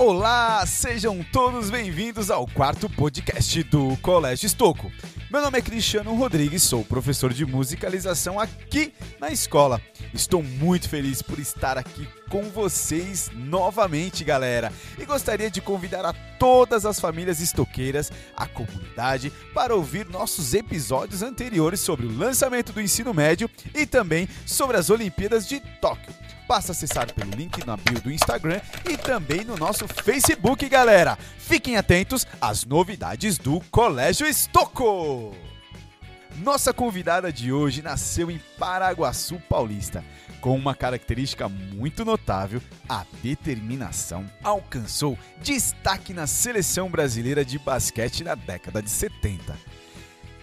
Olá, sejam todos bem-vindos ao quarto podcast do Colégio Estoco. Meu nome é Cristiano Rodrigues, sou professor de musicalização aqui na escola. Estou muito feliz por estar aqui com vocês novamente, galera, e gostaria de convidar a todas as famílias estoqueiras, a comunidade, para ouvir nossos episódios anteriores sobre o lançamento do ensino médio e também sobre as Olimpíadas de Tóquio. Basta acessar pelo link na bio do Instagram e também no nosso Facebook, galera. Fiquem atentos às novidades do Colégio Estoco. Nossa convidada de hoje nasceu em Paraguaçu Paulista. Com uma característica muito notável, a determinação alcançou destaque na seleção brasileira de basquete na década de 70.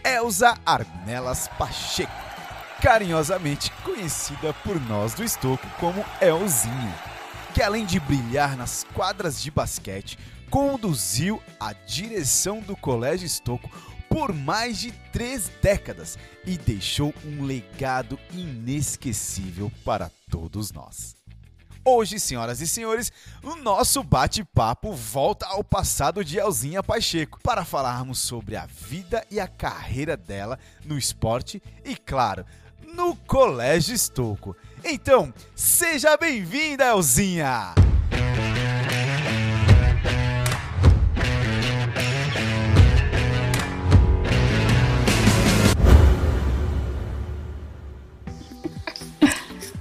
Elza Arnelas Pacheco carinhosamente conhecida por nós do Estoco como Elzinha, que além de brilhar nas quadras de basquete, conduziu a direção do Colégio Estoco por mais de três décadas e deixou um legado inesquecível para todos nós. Hoje, senhoras e senhores, o nosso bate-papo volta ao passado de Elzinha Pacheco para falarmos sobre a vida e a carreira dela no esporte e, claro, no Colégio Estoco. Então, seja bem-vinda, Elzinha!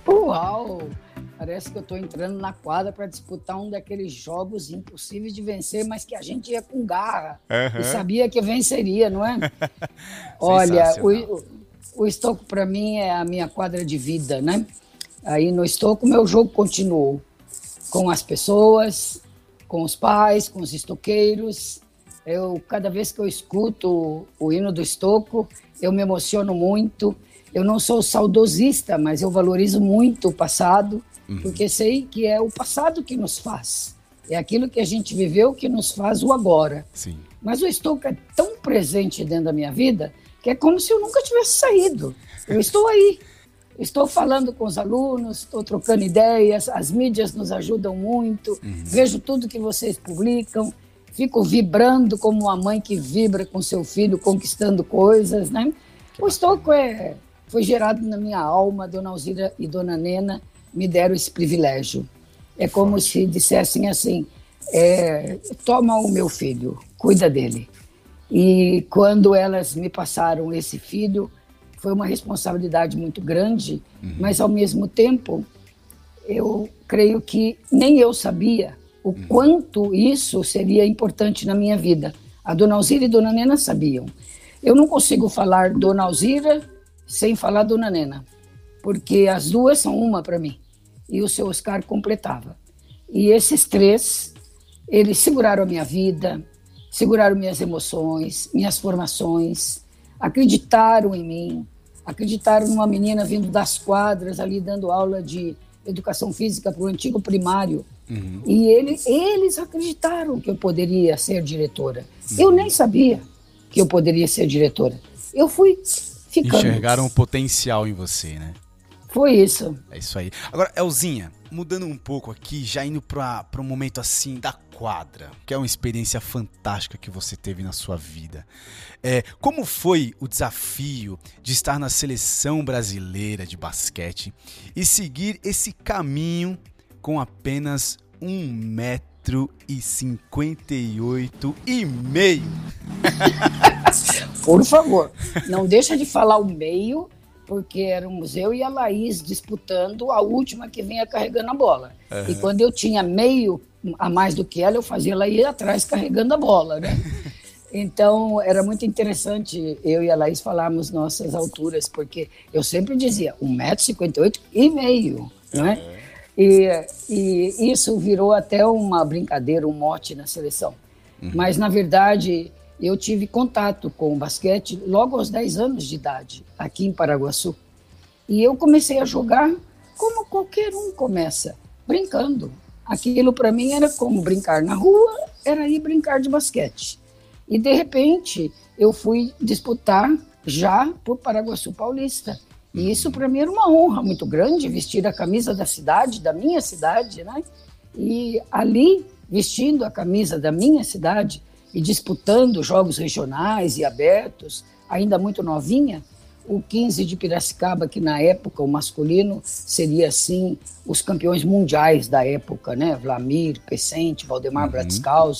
Uau! Parece que eu estou entrando na quadra para disputar um daqueles jogos impossíveis de vencer, mas que a gente ia com garra uhum. e sabia que venceria, não é? Olha, o, o estoco para mim é a minha quadra de vida, né? Aí no estoco meu jogo continuou com as pessoas, com os pais, com os estoqueiros. Eu cada vez que eu escuto o, hino do estoco, eu me emociono muito. Eu não sou saudosista, mas eu valorizo muito o passado, uhum. porque sei que é o passado que nos faz. É aquilo que a gente viveu que nos faz o agora. Sim. Mas o estoco é tão presente dentro da minha vida que é como se eu nunca tivesse saído. Eu estou aí, estou falando com os alunos, estou trocando ideias, as mídias nos ajudam muito, uhum. vejo tudo que vocês publicam, fico vibrando como uma mãe que vibra com seu filho conquistando coisas, né? O Estoco é, foi gerado na minha alma, Dona Alzira e Dona Nena me deram esse privilégio. É como se dissessem assim, é, toma o meu filho, cuida dele. E quando elas me passaram esse filho, foi uma responsabilidade muito grande, uhum. mas ao mesmo tempo, eu creio que nem eu sabia o uhum. quanto isso seria importante na minha vida. A dona Alzira e a dona Nena sabiam. Eu não consigo falar dona Alzira sem falar dona Nena, porque as duas são uma para mim. E o seu Oscar completava. E esses três, eles seguraram a minha vida, seguraram minhas emoções, minhas formações, acreditaram em mim, acreditaram numa menina vindo das quadras ali dando aula de educação física para o antigo primário. Uhum. E ele, eles acreditaram que eu poderia ser diretora. Uhum. Eu nem sabia que eu poderia ser diretora. Eu fui ficando. Enxergaram o potencial em você, né? Foi isso. É isso aí. Agora, Elzinha, mudando um pouco aqui, já indo para um momento assim da quadra, que é uma experiência fantástica que você teve na sua vida. É, como foi o desafio de estar na seleção brasileira de basquete e seguir esse caminho com apenas um metro e cinquenta e oito e meio? Por favor, não deixa de falar o meio porque éramos eu e a Laís disputando a última que vinha carregando a bola. Uhum. E quando eu tinha meio a mais do que ela, eu fazia ela ir atrás carregando a bola, né? Então, era muito interessante eu e a Laís falarmos nossas alturas, porque eu sempre dizia 1,58m e meio, não é? Uhum. E, e isso virou até uma brincadeira, um mote na seleção. Uhum. Mas, na verdade, eu tive contato com o basquete logo aos 10 anos de idade, aqui em Paraguaçu. E eu comecei a jogar como qualquer um começa, brincando. Aquilo para mim era como brincar na rua, era ir brincar de basquete. E de repente eu fui disputar já por Paraguaçu Paulista. E isso para mim era uma honra muito grande, vestir a camisa da cidade, da minha cidade, né? E ali vestindo a camisa da minha cidade e disputando jogos regionais e abertos, ainda muito novinha, o 15 de Piracicaba, que na época o masculino seria assim os campeões mundiais da época, né? Vlamir, Pecente, Valdemar uhum.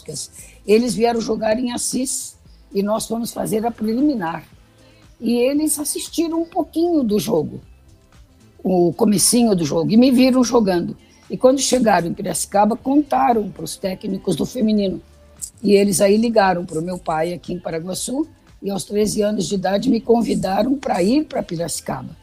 Eles vieram jogar em Assis e nós fomos fazer a preliminar. E eles assistiram um pouquinho do jogo, o comecinho do jogo, e me viram jogando. E quando chegaram em Piracicaba, contaram para os técnicos do feminino. E eles aí ligaram para o meu pai aqui em Paraguaçu e aos 13 anos de idade me convidaram para ir para Piracicaba.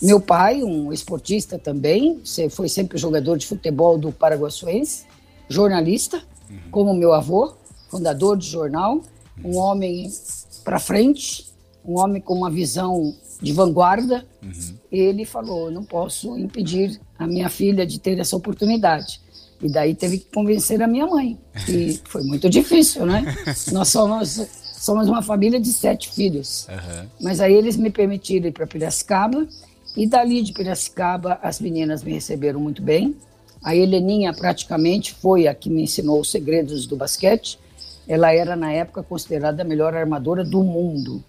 Meu pai, um esportista também, foi sempre jogador de futebol do Paraguaçuense, jornalista, uhum. como meu avô, fundador de jornal, um homem para frente, um homem com uma visão de vanguarda. Uhum. Ele falou: não posso impedir a minha filha de ter essa oportunidade. E daí teve que convencer a minha mãe. E foi muito difícil, né? Nós somos somos uma família de sete filhos. Uhum. Mas aí eles me permitiram ir para Piracicaba. E dali de Piracicaba, as meninas me receberam muito bem. A Heleninha praticamente foi a que me ensinou os segredos do basquete. Ela era, na época, considerada a melhor armadora do mundo.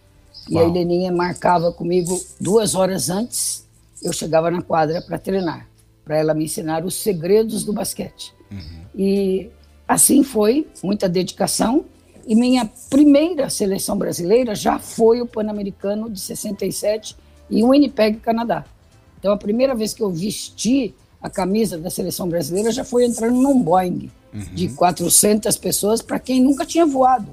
E Uau. a Heleninha marcava comigo duas horas antes, eu chegava na quadra para treinar, para ela me ensinar os segredos do basquete. Uhum. E assim foi, muita dedicação. E minha primeira seleção brasileira já foi o Pan-Americano de 67 em Winnipeg, Canadá. Então, a primeira vez que eu vesti a camisa da seleção brasileira já foi entrando num Boeing uhum. de 400 pessoas para quem nunca tinha voado.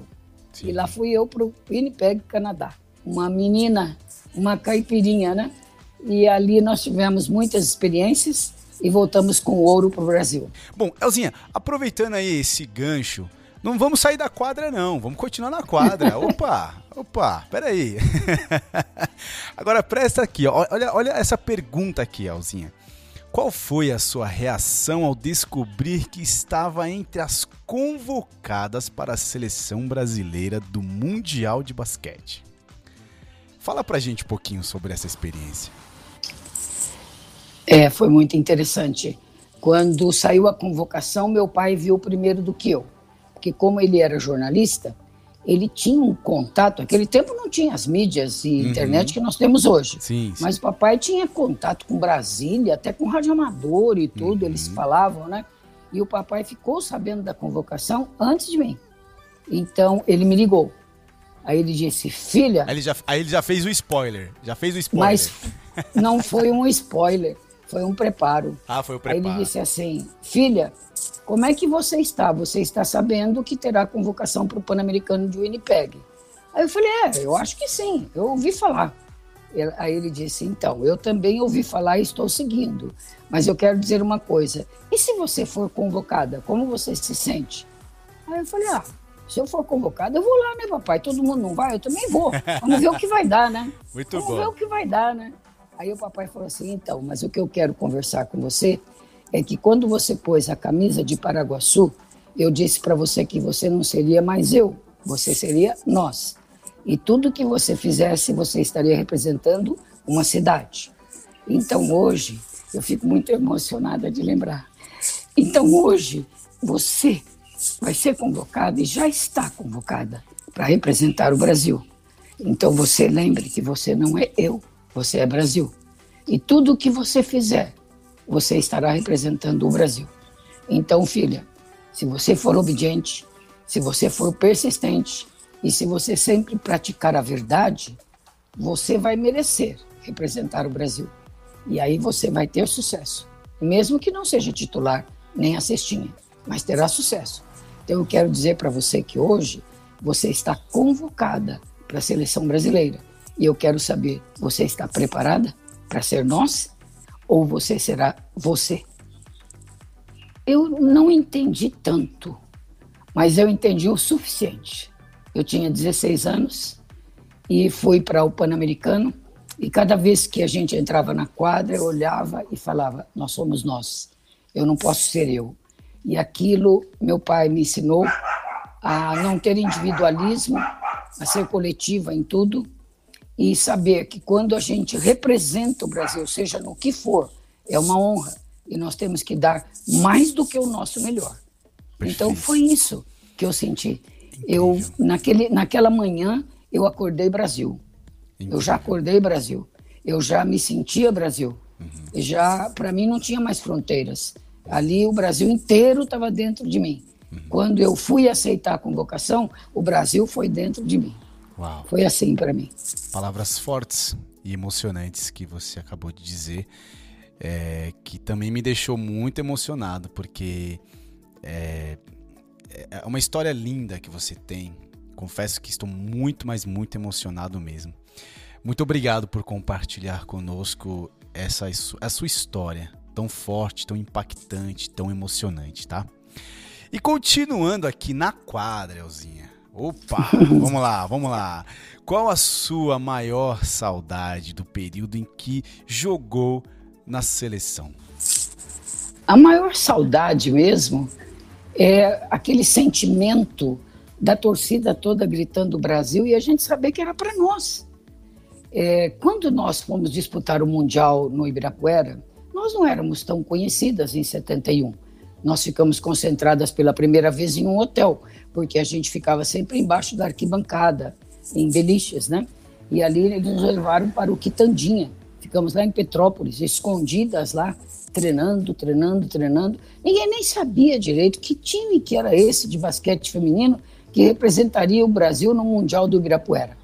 Sim. E lá fui eu para o Winnipeg, Canadá. Uma menina, uma caipirinha, né? E ali nós tivemos muitas experiências e voltamos com ouro para o Brasil. Bom, Elzinha, aproveitando aí esse gancho, não vamos sair da quadra, não. Vamos continuar na quadra. Opa, opa, peraí. Agora presta aqui, olha, olha essa pergunta aqui, Alzinha. Qual foi a sua reação ao descobrir que estava entre as convocadas para a seleção brasileira do Mundial de Basquete? Fala pra gente um pouquinho sobre essa experiência. É, foi muito interessante. Quando saiu a convocação, meu pai viu primeiro do que eu porque como ele era jornalista, ele tinha um contato. Naquele tempo não tinha as mídias e uhum. internet que nós temos hoje. Sim, sim. Mas o papai tinha contato com Brasília, até com rádio amador e tudo, uhum. eles falavam, né? E o papai ficou sabendo da convocação antes de mim. Então ele me ligou. Aí ele disse, filha. Aí ele já, aí ele já fez o spoiler. Já fez o spoiler. Mas não foi um spoiler, foi um preparo. Ah, foi o preparo. Aí ele disse assim, filha, como é que você está? Você está sabendo que terá convocação para o Pan-Americano de Winnipeg? Aí eu falei, é, eu acho que sim, eu ouvi falar. Aí ele disse, então, eu também ouvi falar e estou seguindo, mas eu quero dizer uma coisa, e se você for convocada, como você se sente? Aí eu falei, ah, se eu for convocada, eu vou lá, né, papai? Todo mundo não vai, eu também vou. Vamos ver o que vai dar, né? Muito Vamos bom. ver o que vai dar, né? Aí o papai falou assim, então, mas o que eu quero conversar com você é que quando você pôs a camisa de Paraguaçu, eu disse para você que você não seria mais eu, você seria nós. E tudo que você fizesse, você estaria representando uma cidade. Então hoje, eu fico muito emocionada de lembrar. Então hoje, você vai ser convocada e já está convocada para representar o Brasil. Então você lembre que você não é eu, você é Brasil. E tudo o que você fizer, você estará representando o Brasil. Então, filha, se você for obediente, se você for persistente e se você sempre praticar a verdade, você vai merecer representar o Brasil. E aí você vai ter sucesso, mesmo que não seja titular nem a cestinha, mas terá sucesso. Então eu quero dizer para você que hoje você está convocada para a seleção brasileira. E eu quero saber, você está preparada para ser nós? ou você será você. Eu não entendi tanto, mas eu entendi o suficiente. Eu tinha 16 anos e fui para o Pan-Americano e cada vez que a gente entrava na quadra, eu olhava e falava: Nós somos nós, eu não posso ser eu. E aquilo meu pai me ensinou a não ter individualismo, a ser coletiva em tudo e saber que quando a gente representa o Brasil, seja no que for, é uma honra e nós temos que dar mais do que o nosso melhor. Perfeito. Então foi isso que eu senti. Eu naquele, naquela manhã eu acordei Brasil. Incrível. Eu já acordei Brasil. Eu já me sentia Brasil. Uhum. Já para mim não tinha mais fronteiras. Ali o Brasil inteiro estava dentro de mim. Uhum. Quando eu fui aceitar a convocação, o Brasil foi dentro de mim. Uau. Foi assim para mim. Palavras fortes e emocionantes que você acabou de dizer, é, que também me deixou muito emocionado, porque é, é uma história linda que você tem. Confesso que estou muito, mas muito emocionado mesmo. Muito obrigado por compartilhar conosco essa a sua história tão forte, tão impactante, tão emocionante, tá? E continuando aqui na quadra, Elzinha. Opa, vamos lá, vamos lá. Qual a sua maior saudade do período em que jogou na seleção? A maior saudade mesmo é aquele sentimento da torcida toda gritando Brasil e a gente saber que era para nós. É, quando nós fomos disputar o Mundial no Ibirapuera, nós não éramos tão conhecidas em 71. Nós ficamos concentradas pela primeira vez em um hotel, porque a gente ficava sempre embaixo da arquibancada em Beliches, né? E ali eles nos levaram para o Quitandinha. Ficamos lá em Petrópolis, escondidas lá, treinando, treinando, treinando. Ninguém nem sabia direito que time que era esse de basquete feminino que representaria o Brasil no Mundial do Ibirapuera.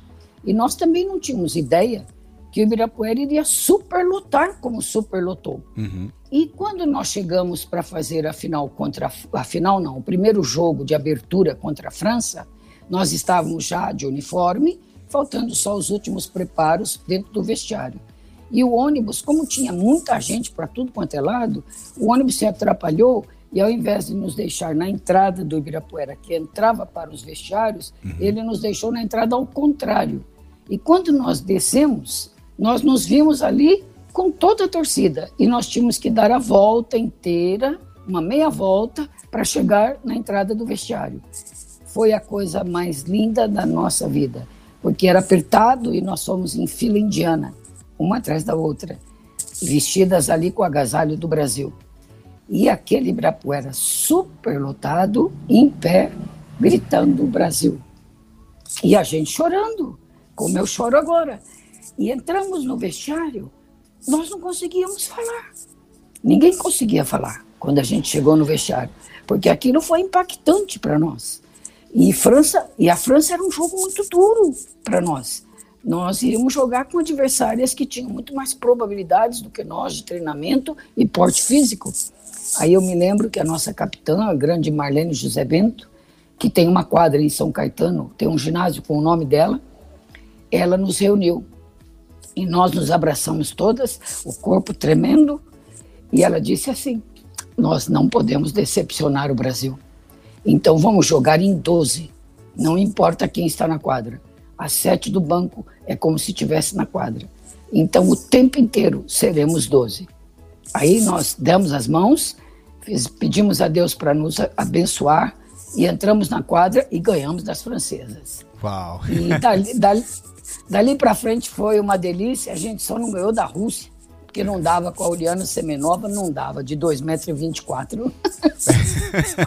E nós também não tínhamos ideia que o Ibirapuera iria superlotar como superlotou. Uhum. E quando nós chegamos para fazer a final contra a final não, o primeiro jogo de abertura contra a França, nós estávamos já de uniforme, faltando só os últimos preparos dentro do vestiário. E o ônibus, como tinha muita gente para tudo quanto é lado, o ônibus se atrapalhou e ao invés de nos deixar na entrada do Ibirapuera, que entrava para os vestiários, uhum. ele nos deixou na entrada ao contrário. E quando nós descemos, nós nos vimos ali com toda a torcida e nós tínhamos que dar a volta inteira, uma meia volta, para chegar na entrada do vestiário foi a coisa mais linda da nossa vida, porque era apertado e nós fomos em fila indiana, uma atrás da outra, vestidas ali com o agasalho do Brasil. E aquele Ibirapuera super lotado, em pé, gritando Brasil. E a gente chorando, como eu choro agora. E entramos no vestiário, nós não conseguíamos falar. Ninguém conseguia falar quando a gente chegou no vestiário, porque aquilo foi impactante para nós. E França, e a França era um jogo muito duro para nós. Nós iríamos jogar com adversárias que tinham muito mais probabilidades do que nós de treinamento e porte físico. Aí eu me lembro que a nossa capitã, a grande Marlene José Bento, que tem uma quadra em São Caetano, tem um ginásio com o nome dela, ela nos reuniu e nós nos abraçamos todas, o corpo tremendo, e ela disse assim: Nós não podemos decepcionar o Brasil. Então vamos jogar em 12. Não importa quem está na quadra. A sete do banco é como se estivesse na quadra. Então o tempo inteiro seremos 12. Aí nós demos as mãos, pedimos a Deus para nos abençoar e entramos na quadra e ganhamos das francesas. Uau! E dali, dali, dali para frente foi uma delícia. A gente só não ganhou da Rússia porque não dava com a Oriana Semenova, não dava, de 2,24 metros.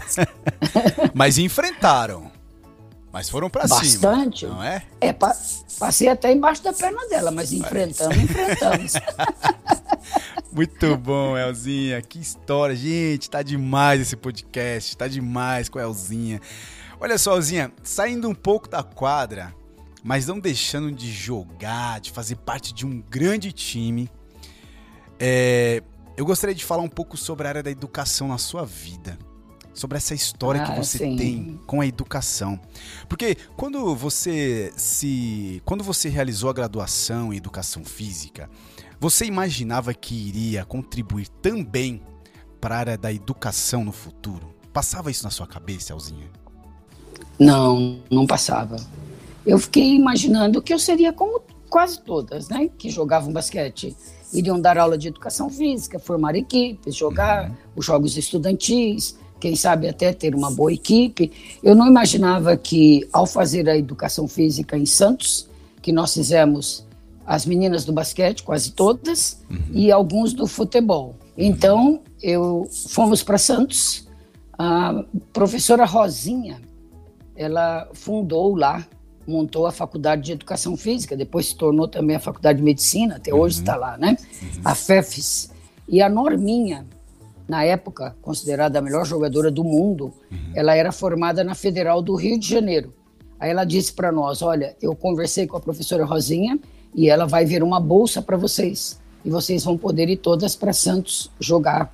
Mas enfrentaram. Mas foram para cima. Bastante. Não é? É, passei até embaixo da perna dela, mas enfrentamos, enfrentamos. Muito bom, Elzinha. Que história. Gente, tá demais esse podcast. Tá demais com a Elzinha. Olha só, Elzinha, saindo um pouco da quadra, mas não deixando de jogar, de fazer parte de um grande time é, eu gostaria de falar um pouco sobre a área da educação na sua vida. Sobre essa história ah, que você sim. tem com a educação. Porque quando você se. Quando você realizou a graduação em educação física, você imaginava que iria contribuir também para a área da educação no futuro? Passava isso na sua cabeça, Alzinha? Não, não passava. Eu fiquei imaginando que eu seria como quase todas, né? Que jogavam basquete iriam dar aula de educação física, formar equipes, jogar uhum. os jogos estudantis, quem sabe até ter uma boa equipe. Eu não imaginava que, ao fazer a educação física em Santos, que nós fizemos as meninas do basquete, quase todas, uhum. e alguns do futebol. Então, eu fomos para Santos, A professora Rosinha, ela fundou lá, montou a Faculdade de Educação Física, depois se tornou também a Faculdade de Medicina, até uhum. hoje está lá, né? Uhum. A FEFES. E a Norminha, na época considerada a melhor jogadora do mundo, uhum. ela era formada na Federal do Rio de Janeiro. Aí ela disse para nós: Olha, eu conversei com a professora Rosinha e ela vai ver uma bolsa para vocês. E vocês vão poder ir todas para Santos jogar,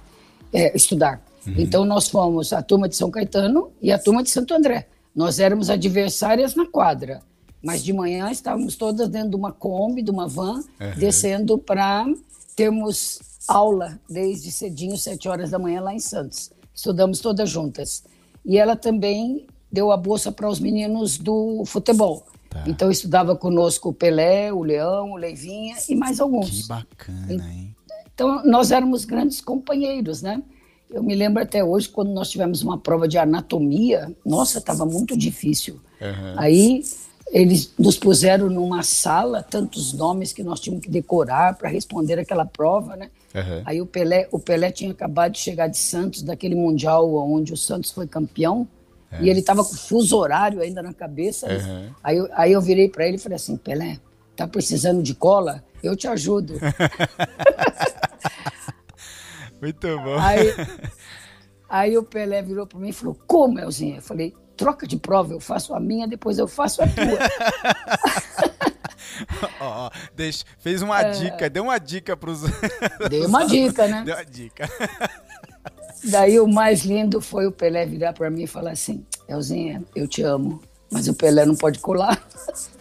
é, estudar. Uhum. Então nós fomos a turma de São Caetano e a turma de Santo André. Nós éramos adversárias na quadra, mas de manhã estávamos todas dentro de uma Kombi, de uma van, uhum. descendo para termos aula desde cedinho, sete horas da manhã lá em Santos. Estudamos todas juntas. E ela também deu a bolsa para os meninos do futebol. Tá. Então estudava conosco o Pelé, o Leão, o Leivinha e mais alguns. Que bacana, hein? Então nós éramos grandes companheiros, né? Eu me lembro até hoje, quando nós tivemos uma prova de anatomia, nossa, estava muito difícil. Uhum. Aí eles nos puseram numa sala, tantos nomes que nós tínhamos que decorar para responder aquela prova, né? Uhum. Aí o Pelé, o Pelé tinha acabado de chegar de Santos, daquele Mundial onde o Santos foi campeão, uhum. e ele estava com fuso horário ainda na cabeça. Uhum. Aí, eu, aí eu virei para ele e falei assim, Pelé, tá precisando de cola? Eu te ajudo. Muito bom. Aí, aí o Pelé virou para mim e falou: Como, Elzinha? Eu falei: Troca de prova, eu faço a minha, depois eu faço a tua. oh, oh, deixa, fez uma é... dica, deu uma dica para os. Deu uma dica, né? Deu uma dica. Daí o mais lindo foi o Pelé virar para mim e falar assim: Elzinha, eu te amo, mas o Pelé não pode colar.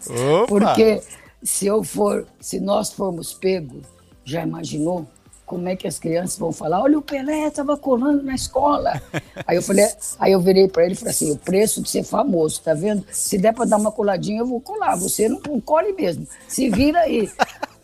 Opa. Porque se eu for, se nós formos pegos, já imaginou? Como é que as crianças vão falar? Olha, o Pelé estava colando na escola. aí eu falei, aí eu virei para ele e falei assim: o preço de ser famoso, tá vendo? Se der para dar uma coladinha, eu vou colar. Você não, não cole mesmo. Se vira aí.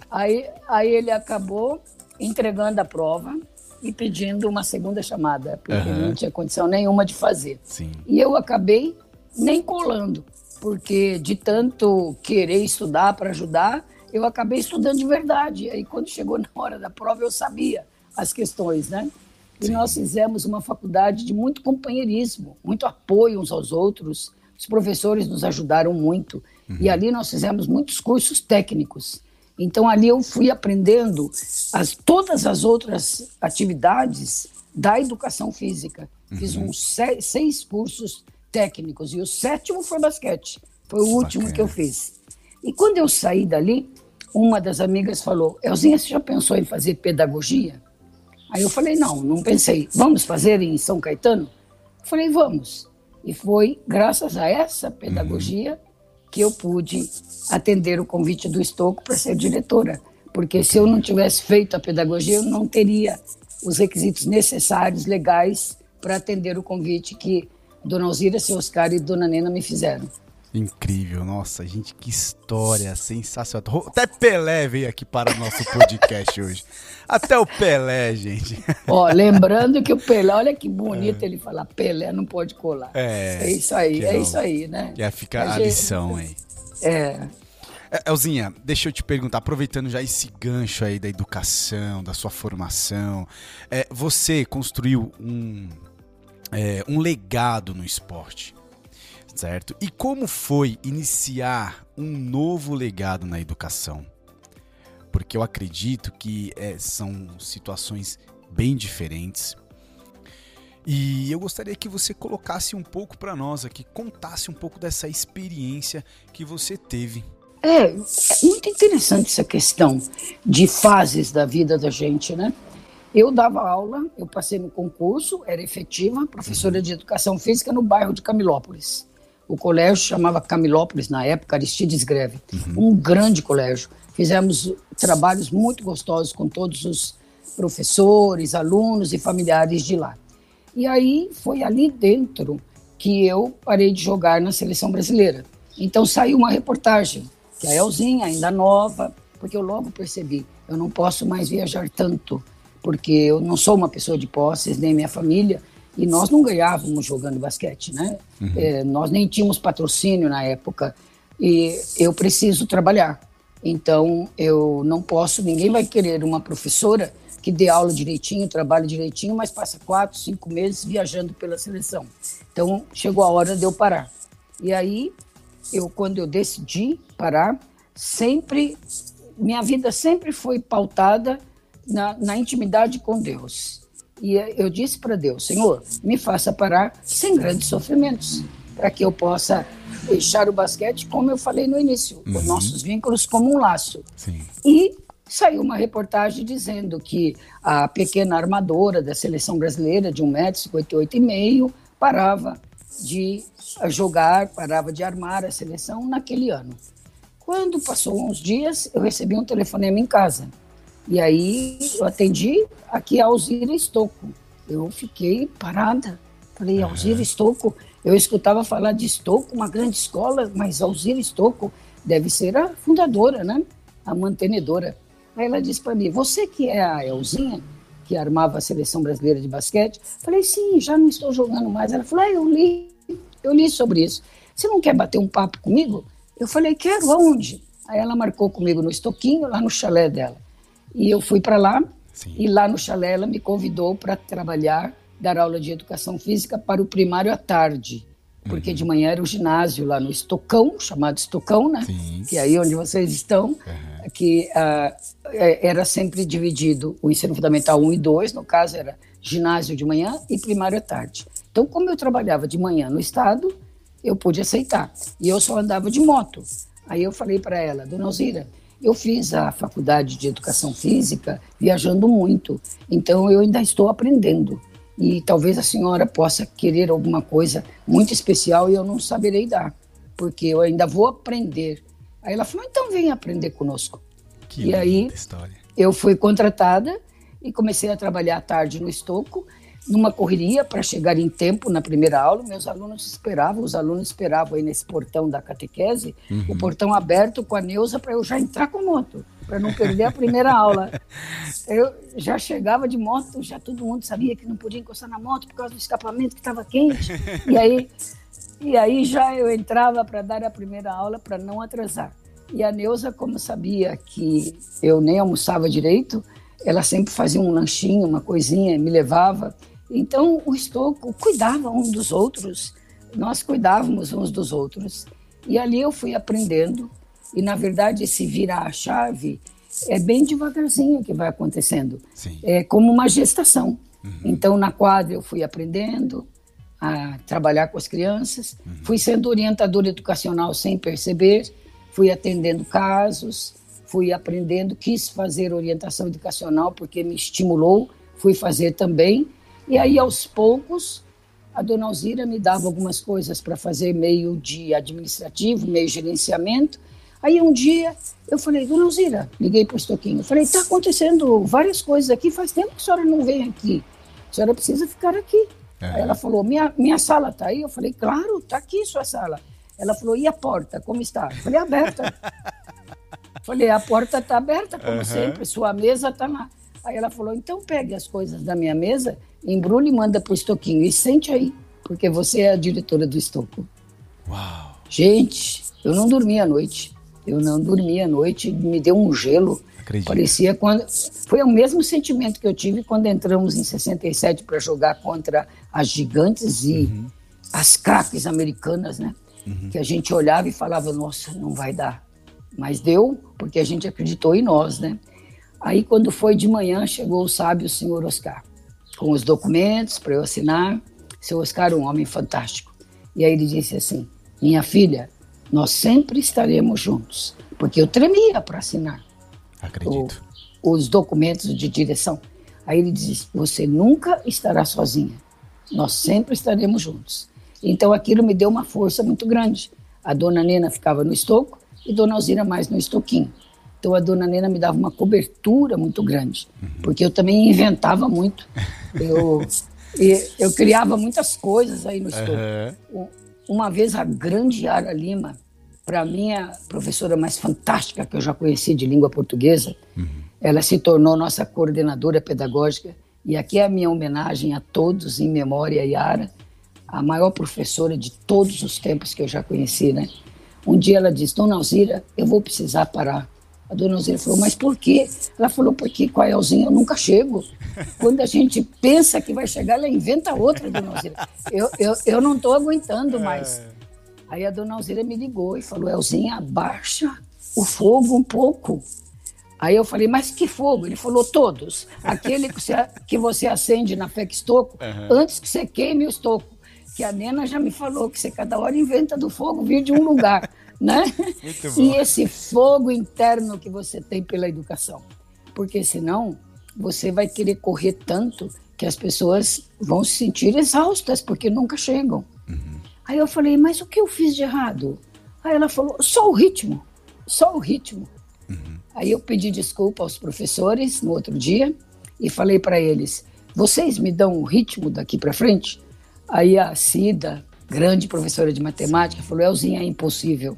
aí. Aí ele acabou entregando a prova e pedindo uma segunda chamada, porque uhum. não tinha condição nenhuma de fazer. Sim. E eu acabei nem colando, porque de tanto querer estudar para ajudar, eu acabei estudando de verdade. Aí, quando chegou na hora da prova, eu sabia as questões, né? E Sim. nós fizemos uma faculdade de muito companheirismo, muito apoio uns aos outros. Os professores nos ajudaram muito. Uhum. E ali nós fizemos muitos cursos técnicos. Então, ali eu fui aprendendo as, todas as outras atividades da educação física. Uhum. Fiz uns seis, seis, cursos técnicos e o sétimo foi basquete. Foi o último que eu fiz. E quando eu saí dali, uma das amigas falou: Elzinha, você já pensou em fazer pedagogia? Aí eu falei: não, não pensei. Vamos fazer em São Caetano? Eu falei: vamos. E foi graças a essa pedagogia uhum. que eu pude atender o convite do Estouco para ser diretora. Porque se eu não tivesse feito a pedagogia, eu não teria os requisitos necessários, legais, para atender o convite que Dona Alzira, seu Oscar e Dona Nena me fizeram. Incrível, nossa, gente, que história sensacional. Até Pelé veio aqui para o nosso podcast hoje. Até o Pelé, gente. Ó, lembrando que o Pelé, olha que bonito é. ele falar, Pelé não pode colar. É, é isso aí, é não. isso aí, né? Já fica a, a lição aí. É. é. Elzinha, deixa eu te perguntar, aproveitando já esse gancho aí da educação, da sua formação, é, você construiu um, é, um legado no esporte certo? E como foi iniciar um novo legado na educação? Porque eu acredito que é, são situações bem diferentes. E eu gostaria que você colocasse um pouco para nós aqui, contasse um pouco dessa experiência que você teve. É, é muito interessante essa questão de fases da vida da gente, né? Eu dava aula, eu passei no concurso, era efetiva, professora uhum. de educação física no bairro de Camilópolis. O colégio chamava Camilópolis, na época, Aristides Greve. Uhum. Um grande colégio. Fizemos trabalhos muito gostosos com todos os professores, alunos e familiares de lá. E aí foi ali dentro que eu parei de jogar na seleção brasileira. Então saiu uma reportagem, que a Elzinha, ainda nova, porque eu logo percebi, eu não posso mais viajar tanto, porque eu não sou uma pessoa de posses, nem minha família, e nós não ganhávamos jogando basquete, né? Uhum. É, nós nem tínhamos patrocínio na época. E eu preciso trabalhar. Então, eu não posso, ninguém vai querer uma professora que dê aula direitinho, trabalhe direitinho, mas passa quatro, cinco meses viajando pela seleção. Então, chegou a hora de eu parar. E aí, eu quando eu decidi parar, sempre, minha vida sempre foi pautada na, na intimidade com Deus. E eu disse para Deus, Senhor, me faça parar sem grandes sofrimentos, para que eu possa deixar o basquete, como eu falei no início, uhum. os nossos vínculos como um laço. Sim. E saiu uma reportagem dizendo que a pequena armadora da seleção brasileira, de 1,58m, parava de jogar, parava de armar a seleção naquele ano. Quando passou uns dias, eu recebi um telefonema em casa. E aí eu atendi aqui a Alzira Estocco. Eu fiquei parada. Falei, Alzira Estocco, eu escutava falar de Estocco, uma grande escola, mas Alzira Estocco deve ser a fundadora, né? A mantenedora. Aí ela disse para mim: Você que é a Elzinha, que armava a seleção brasileira de basquete? Falei: Sim, já não estou jogando mais. Ela falou: ah, Eu li, eu li sobre isso. Você não quer bater um papo comigo? Eu falei: Quero, aonde? Aí ela marcou comigo no estoquinho, lá no chalé dela. E eu fui para lá, Sim. e lá no chalé ela me convidou para trabalhar dar aula de educação física para o primário à tarde. Porque uhum. de manhã era o ginásio lá no Estocão, chamado Estocão, né? Sim. Que é aí onde vocês estão, uhum. que uh, era sempre dividido o ensino fundamental 1 e 2, no caso era ginásio de manhã e primário à tarde. Então, como eu trabalhava de manhã no estado, eu pude aceitar. E eu só andava de moto. Aí eu falei para ela, dona Alzira, eu fiz a faculdade de educação física viajando muito, então eu ainda estou aprendendo e talvez a senhora possa querer alguma coisa muito especial e eu não saberei dar, porque eu ainda vou aprender. Aí ela falou: então vem aprender conosco. Que e aí história. eu fui contratada e comecei a trabalhar à tarde no estoco, numa correria para chegar em tempo na primeira aula. Meus alunos esperavam, os alunos esperavam aí nesse portão da catequese, uhum. o portão aberto com a Neuza para eu já entrar com moto para não perder a primeira aula. Eu já chegava de moto, já todo mundo sabia que não podia encostar na moto por causa do escapamento que estava quente. E aí, e aí já eu entrava para dar a primeira aula para não atrasar. E a Neuza, como sabia que eu nem almoçava direito, ela sempre fazia um lanchinho, uma coisinha, me levava. Então o Estoco cuidava um dos outros, nós cuidávamos uns dos outros. E ali eu fui aprendendo e, na verdade, esse virar a chave é bem devagarzinho que vai acontecendo. Sim. É como uma gestação. Uhum. Então, na quadra, eu fui aprendendo a trabalhar com as crianças, uhum. fui sendo orientadora educacional sem perceber, fui atendendo casos, fui aprendendo, quis fazer orientação educacional porque me estimulou, fui fazer também. E aí, aos poucos, a dona Alzira me dava algumas coisas para fazer meio de administrativo, meio gerenciamento, Aí um dia eu falei, dona Alzira, liguei para o Estoquinho, falei, está acontecendo várias coisas aqui, faz tempo que a senhora não vem aqui, a senhora precisa ficar aqui. É. Aí ela falou, minha, minha sala está aí? Eu falei, claro, está aqui sua sala. Ela falou, e a porta, como está? Eu falei, aberta. falei, a porta está aberta, como uhum. sempre, sua mesa está lá. Aí ela falou, então pegue as coisas da minha mesa, embrulhe e manda para o Estoquinho e sente aí, porque você é a diretora do Estoco. Uau! Gente, eu não dormi à noite. Eu não dormi à noite, me deu um gelo. Acredito. Parecia quando. Foi o mesmo sentimento que eu tive quando entramos em 67 para jogar contra as gigantes e uhum. as craques americanas, né? Uhum. Que a gente olhava e falava, nossa, não vai dar. Mas deu, porque a gente acreditou em nós, né? Aí, quando foi de manhã, chegou o sábio senhor Oscar, com os documentos para eu assinar. Seu Oscar, um homem fantástico. E aí ele disse assim: Minha filha, nós sempre estaremos juntos. Porque eu tremia para assinar Acredito. O, os documentos de direção. Aí ele diz: Você nunca estará sozinha. Nós sempre estaremos juntos. Então aquilo me deu uma força muito grande. A dona Nena ficava no estoco e dona Alzira mais no estoquinho. Então a dona Nena me dava uma cobertura muito grande, uhum. porque eu também inventava muito. Eu, eu criava muitas coisas aí no estoco. Uhum. Uma vez a grande Yara Lima, para mim a professora mais fantástica que eu já conheci de língua portuguesa, uhum. ela se tornou nossa coordenadora pedagógica. E aqui é a minha homenagem a todos, em memória a Yara, a maior professora de todos os tempos que eu já conheci, né? Um dia ela disse, Dona Alzira, eu vou precisar parar, A dona Alzira falou, mas por quê? Ela falou, porque com a Elzinha eu nunca chego. Quando a gente pensa que vai chegar, ela inventa outra, dona Alzira. Eu, eu, eu não estou aguentando mais. É. Aí a dona Alzira me ligou e falou, Elzinha, abaixa o fogo um pouco. Aí eu falei, mas que fogo? Ele falou, todos. Aquele que você, que você acende na FEC Estoco, uhum. antes que você queime o estoco. Que a Nena já me falou que você cada hora inventa do fogo vir de um lugar. Né? E esse fogo interno que você tem pela educação. Porque senão você vai querer correr tanto que as pessoas vão se sentir exaustas porque nunca chegam. Uhum. Aí eu falei, mas o que eu fiz de errado? Aí ela falou, só o ritmo, só o ritmo. Uhum. Aí eu pedi desculpa aos professores no outro dia e falei para eles, vocês me dão o ritmo daqui para frente? Aí a Cida, grande professora de matemática, falou: Elzinha, é impossível.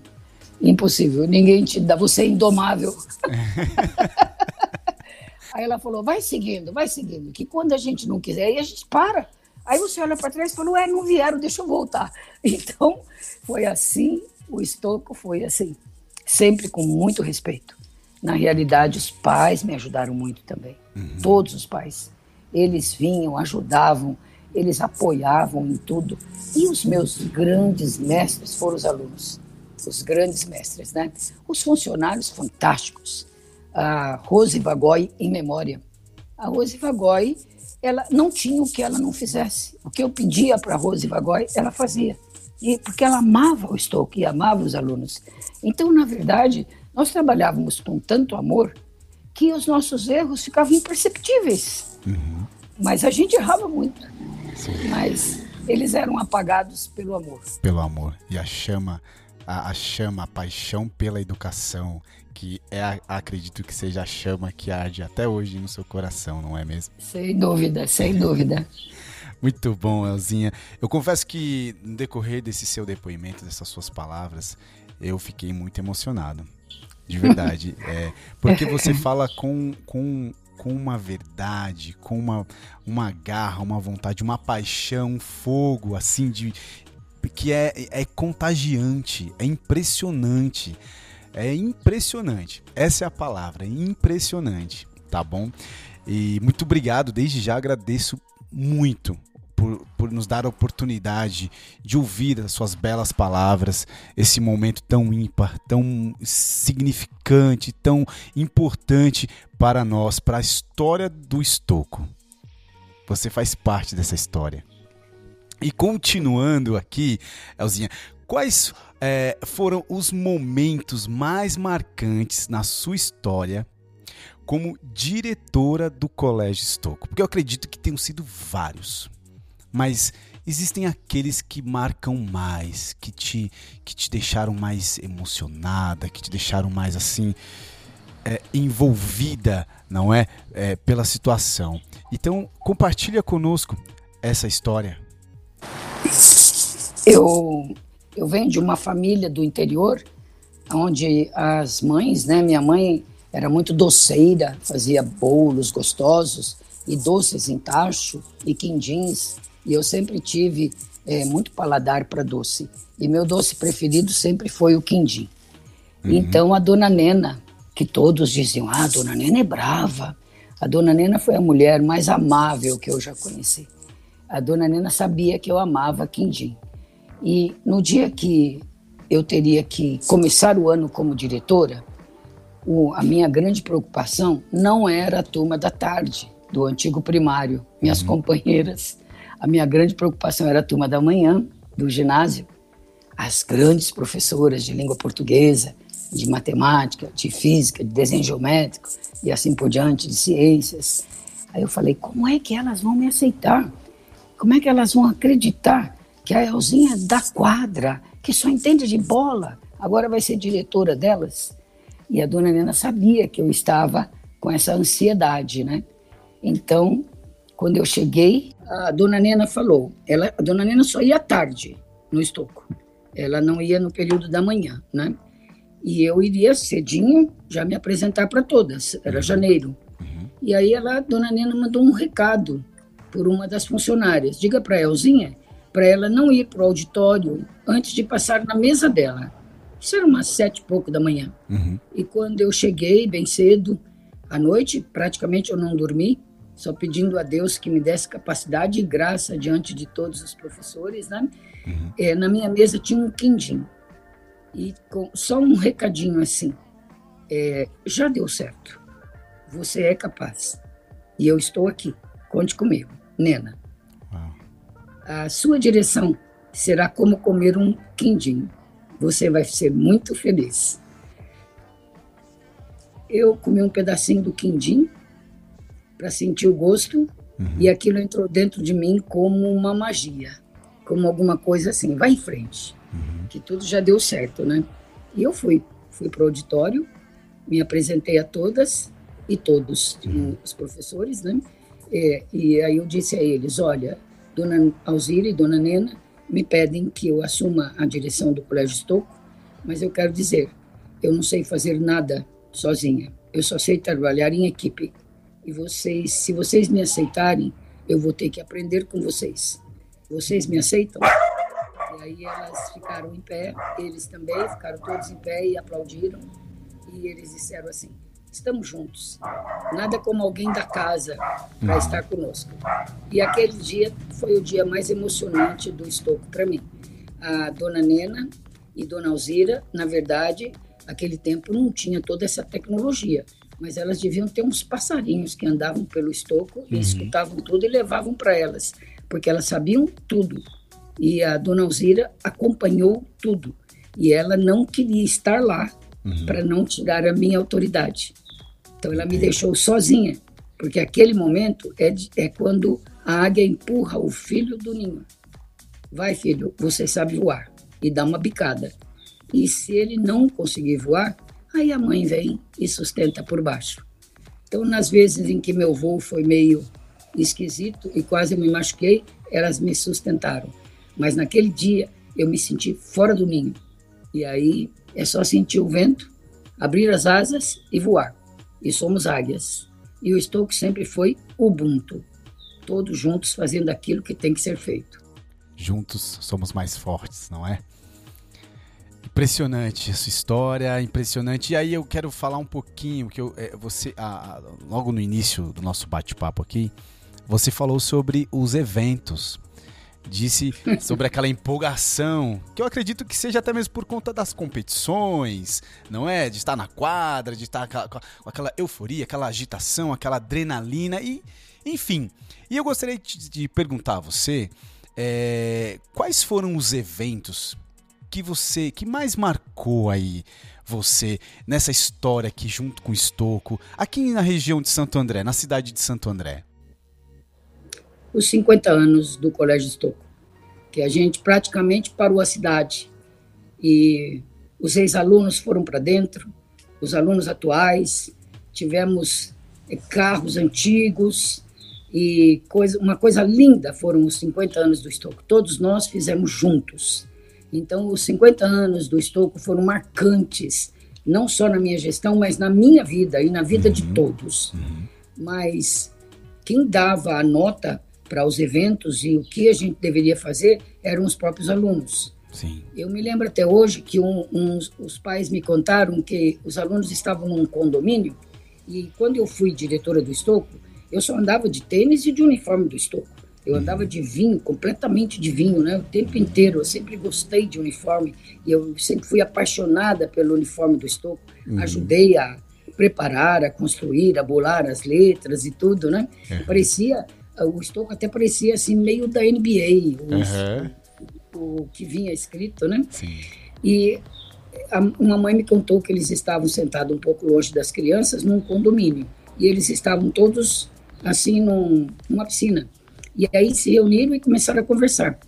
Impossível. Ninguém te dá, você é indomável. aí ela falou: vai seguindo, vai seguindo, que quando a gente não quiser, aí a gente para. Aí você olha para trás e fala: ué, não vieram, deixa eu voltar. Então, foi assim, o estoco foi assim, sempre com muito respeito. Na realidade, os pais me ajudaram muito também. Uhum. Todos os pais. Eles vinham, ajudavam, eles apoiavam em tudo. E os meus grandes mestres foram os alunos, os grandes mestres, né? Os funcionários fantásticos. A Rose Vagoy, em memória. A Rose Vagoy, ela não tinha o que ela não fizesse. O que eu pedia para a Rose Vagoy, ela fazia. E, porque ela amava o Stoke e amava os alunos. Então, na verdade, nós trabalhávamos com tanto amor que os nossos erros ficavam imperceptíveis. Uhum. Mas a gente errava muito. Sim. Mas eles eram apagados pelo amor. Pelo amor. E a chama, a, a chama, a paixão pela educação, que é, acredito que seja a chama que arde até hoje no seu coração, não é mesmo? Sem dúvida, sem dúvida. Muito bom, Elzinha. Eu confesso que no decorrer desse seu depoimento, dessas suas palavras, eu fiquei muito emocionado. De verdade. é, porque você fala com, com com uma verdade, com uma, uma garra, uma vontade, uma paixão, um fogo, assim, de que é, é contagiante, é impressionante. É impressionante. Essa é a palavra, é impressionante, tá bom? E muito obrigado, desde já agradeço muito por, por nos dar a oportunidade de ouvir as suas belas palavras, esse momento tão ímpar, tão significante, tão importante para nós, para a história do Estoco. Você faz parte dessa história. E continuando aqui, Elzinha, quais é, foram os momentos mais marcantes na sua história como diretora do Colégio Estoco? Porque eu acredito que tenham sido vários mas existem aqueles que marcam mais, que te, que te deixaram mais emocionada, que te deixaram mais assim é, envolvida, não é, é, pela situação. Então compartilha conosco essa história. Eu eu venho de uma família do interior, onde as mães, né, minha mãe era muito doceira, fazia bolos gostosos e doces em tacho e quindins e eu sempre tive é, muito paladar para doce. E meu doce preferido sempre foi o quindim. Uhum. Então a dona Nena, que todos diziam, ah, a dona Nena é brava. A dona Nena foi a mulher mais amável que eu já conheci. A dona Nena sabia que eu amava quindim. E no dia que eu teria que começar o ano como diretora, o, a minha grande preocupação não era a turma da tarde, do antigo primário, minhas uhum. companheiras. A minha grande preocupação era a turma da manhã do ginásio, as grandes professoras de língua portuguesa, de matemática, de física, de desenho geométrico e assim por diante, de ciências. Aí eu falei, como é que elas vão me aceitar? Como é que elas vão acreditar que a Elzinha da quadra, que só entende de bola, agora vai ser diretora delas? E a dona Nena sabia que eu estava com essa ansiedade, né? Então, quando eu cheguei, a dona Nena falou, ela, a dona Nena só ia à tarde no estoco, ela não ia no período da manhã, né? E eu iria cedinho já me apresentar para todas, era uhum. janeiro. Uhum. E aí ela, a dona Nena mandou um recado por uma das funcionárias, diga para Elzinha, para ela não ir para o auditório antes de passar na mesa dela. Isso era umas sete e pouco da manhã. Uhum. E quando eu cheguei bem cedo, à noite, praticamente eu não dormi, só pedindo a Deus que me desse capacidade e graça diante de todos os professores, né? Uhum. É, na minha mesa tinha um quindim. E com, só um recadinho assim. É, já deu certo. Você é capaz. E eu estou aqui. Conte comigo. Nena. Uau. A sua direção será como comer um quindim. Você vai ser muito feliz. Eu comi um pedacinho do quindim para sentir o gosto uhum. e aquilo entrou dentro de mim como uma magia, como alguma coisa assim. Vai em frente, uhum. que tudo já deu certo, né? E eu fui, fui para o auditório, me apresentei a todas e todos uhum. os professores, né? É, e aí eu disse a eles, olha, Dona Alzira e Dona Nena me pedem que eu assuma a direção do Colégio Estoco, mas eu quero dizer, eu não sei fazer nada sozinha. Eu só sei trabalhar em equipe. E vocês, se vocês me aceitarem, eu vou ter que aprender com vocês. Vocês me aceitam? E aí elas ficaram em pé, eles também ficaram todos em pé e aplaudiram. E eles disseram assim: estamos juntos. Nada como alguém da casa para uhum. estar conosco. E aquele dia foi o dia mais emocionante do Estoco para mim. A dona Nena e dona Alzira, na verdade, aquele tempo não tinha toda essa tecnologia, mas elas deviam ter uns passarinhos que andavam pelo estoco e uhum. escutavam tudo e levavam para elas, porque elas sabiam tudo. E a dona Alzira acompanhou tudo. E ela não queria estar lá uhum. para não tirar a minha autoridade. Então ela me deixou sozinha, porque aquele momento é, de, é quando a águia empurra o filho do ninho. Vai, filho, você sabe voar. E dá uma bicada. E se ele não conseguir voar, aí a mãe vem e sustenta por baixo. Então, nas vezes em que meu voo foi meio esquisito e quase me machuquei, elas me sustentaram. Mas naquele dia eu me senti fora do ninho. E aí é só sentir o vento, abrir as asas e voar e somos águias. E o Stoke sempre foi Ubuntu, todos juntos fazendo aquilo que tem que ser feito. Juntos somos mais fortes, não é? Impressionante essa história, impressionante. E aí eu quero falar um pouquinho que eu, é, você, ah, logo no início do nosso bate-papo aqui, você falou sobre os eventos disse sobre aquela empolgação, que eu acredito que seja até mesmo por conta das competições, não é? De estar na quadra, de estar com aquela euforia, aquela agitação, aquela adrenalina e, enfim. E eu gostaria de perguntar a você é, quais foram os eventos que você, que mais marcou aí você nessa história aqui junto com o Estoco, aqui na região de Santo André, na cidade de Santo André? os 50 anos do Colégio Estoco, que a gente praticamente parou a cidade e os ex-alunos foram para dentro, os alunos atuais, tivemos é, carros antigos e coisa, uma coisa linda foram os 50 anos do Estoco. Todos nós fizemos juntos. Então, os 50 anos do Estoco foram marcantes, não só na minha gestão, mas na minha vida e na vida uhum. de todos. Uhum. Mas quem dava a nota para os eventos e o que a gente deveria fazer eram os próprios alunos. Sim. Eu me lembro até hoje que um, uns, os pais me contaram que os alunos estavam num condomínio e quando eu fui diretora do Estoco, eu só andava de tênis e de uniforme do Estoco. Eu andava de vinho, completamente de vinho, né? O tempo inteiro. Eu sempre gostei de uniforme e eu sempre fui apaixonada pelo uniforme do Estoco. Uhum. Ajudei a preparar, a construir, a bolar as letras e tudo, né? Uhum. Parecia o Stocco até parecia assim meio da NBA, os, uhum. o, o, que vinha escrito, né? Sim. E a, uma mãe me contou que eles estavam sentados um pouco longe das crianças num condomínio e eles estavam todos assim num, numa piscina. E aí se reuniram e começaram a conversar.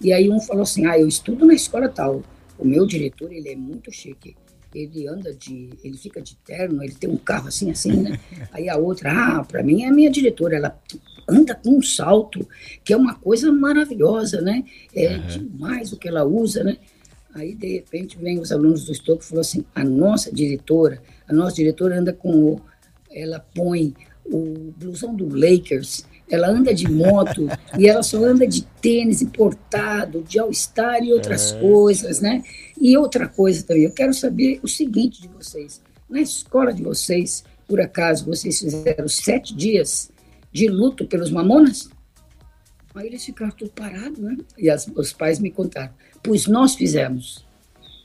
E aí um falou assim: "Ah, eu estudo na escola tal. O meu diretor, ele é muito chique ele anda de, ele fica de terno, ele tem um carro assim, assim, né? Aí a outra, ah, para mim é a minha diretora, ela anda com um salto, que é uma coisa maravilhosa, né? É uhum. demais o que ela usa, né? Aí, de repente, vem os alunos do Estoque e falou assim, a nossa diretora, a nossa diretora anda com, o, ela põe o blusão do Lakers, ela anda de moto e ela só anda de tênis importado, de All-Star e outras é. coisas, né? E outra coisa também, eu quero saber o seguinte de vocês. Na escola de vocês, por acaso, vocês fizeram sete dias de luto pelos mamonas? Aí eles ficaram tudo parados, né? E as, os pais me contaram. Pois nós fizemos.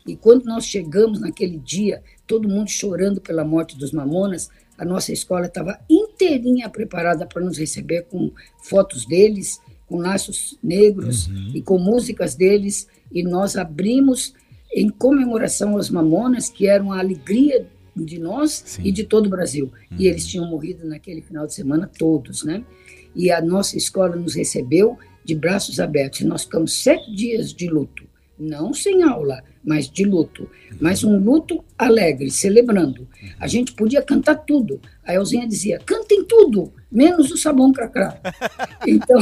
E quando nós chegamos naquele dia, todo mundo chorando pela morte dos mamonas, a nossa escola estava inteirinha preparada para nos receber com fotos deles, com laços negros uhum. e com músicas deles. E nós abrimos em comemoração aos mamonas, que eram a alegria de nós Sim. e de todo o Brasil. Uhum. E eles tinham morrido naquele final de semana todos, né? E a nossa escola nos recebeu de braços abertos. E nós ficamos sete dias de luto, não sem aula, mas de luto. Mas um luto alegre, celebrando. A gente podia cantar tudo. A Elzinha dizia: cantem tudo, menos o sabão cracrá. Então,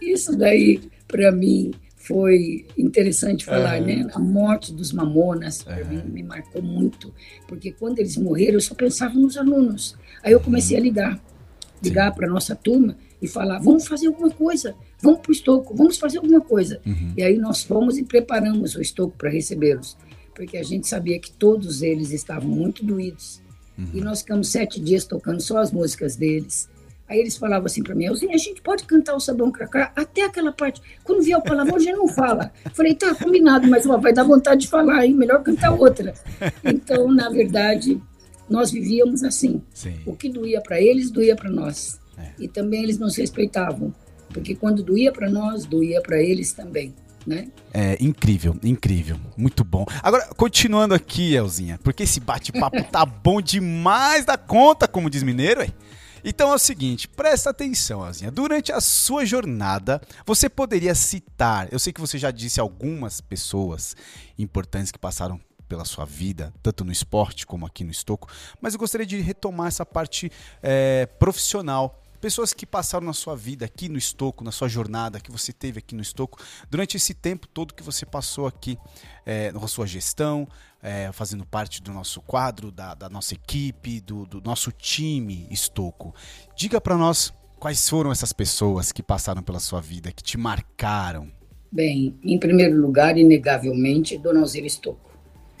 isso daí, para mim, foi interessante falar, né? A morte dos mamonas, para mim, me marcou muito. Porque quando eles morreram, eu só pensava nos alunos. Aí eu comecei a ligar ligar para nossa turma e falar: vamos fazer alguma coisa, vamos para o estoco, vamos fazer alguma coisa. Uhum. E aí nós fomos e preparamos o estoco para recebê-los, porque a gente sabia que todos eles estavam muito doídos. Uhum. E nós ficamos sete dias tocando só as músicas deles. Aí eles falavam assim para mim, a gente pode cantar o Sabão Cracá até aquela parte. Quando vier o palavrão, a gente não fala. Falei, tá, combinado, mas ó, vai dar vontade de falar, hein? Melhor cantar outra. Então, na verdade, nós vivíamos assim. Sim. O que doía para eles, doía para nós. É. E também eles nos respeitavam, porque quando doía para nós, doía para eles também. Né? É incrível, incrível, muito bom. Agora, continuando aqui, Elzinha, porque esse bate-papo tá bom demais da conta, como diz Mineiro, ué. Então é o seguinte, presta atenção, Elzinha. Durante a sua jornada, você poderia citar, eu sei que você já disse algumas pessoas importantes que passaram pela sua vida, tanto no esporte como aqui no Estoco, mas eu gostaria de retomar essa parte é, profissional. Pessoas que passaram na sua vida aqui no Estoco, na sua jornada que você teve aqui no Estoco, durante esse tempo todo que você passou aqui é, na sua gestão, é, fazendo parte do nosso quadro, da, da nossa equipe, do, do nosso time Estoco. Diga para nós quais foram essas pessoas que passaram pela sua vida, que te marcaram. Bem, em primeiro lugar, inegavelmente, Dona Alzira Estocco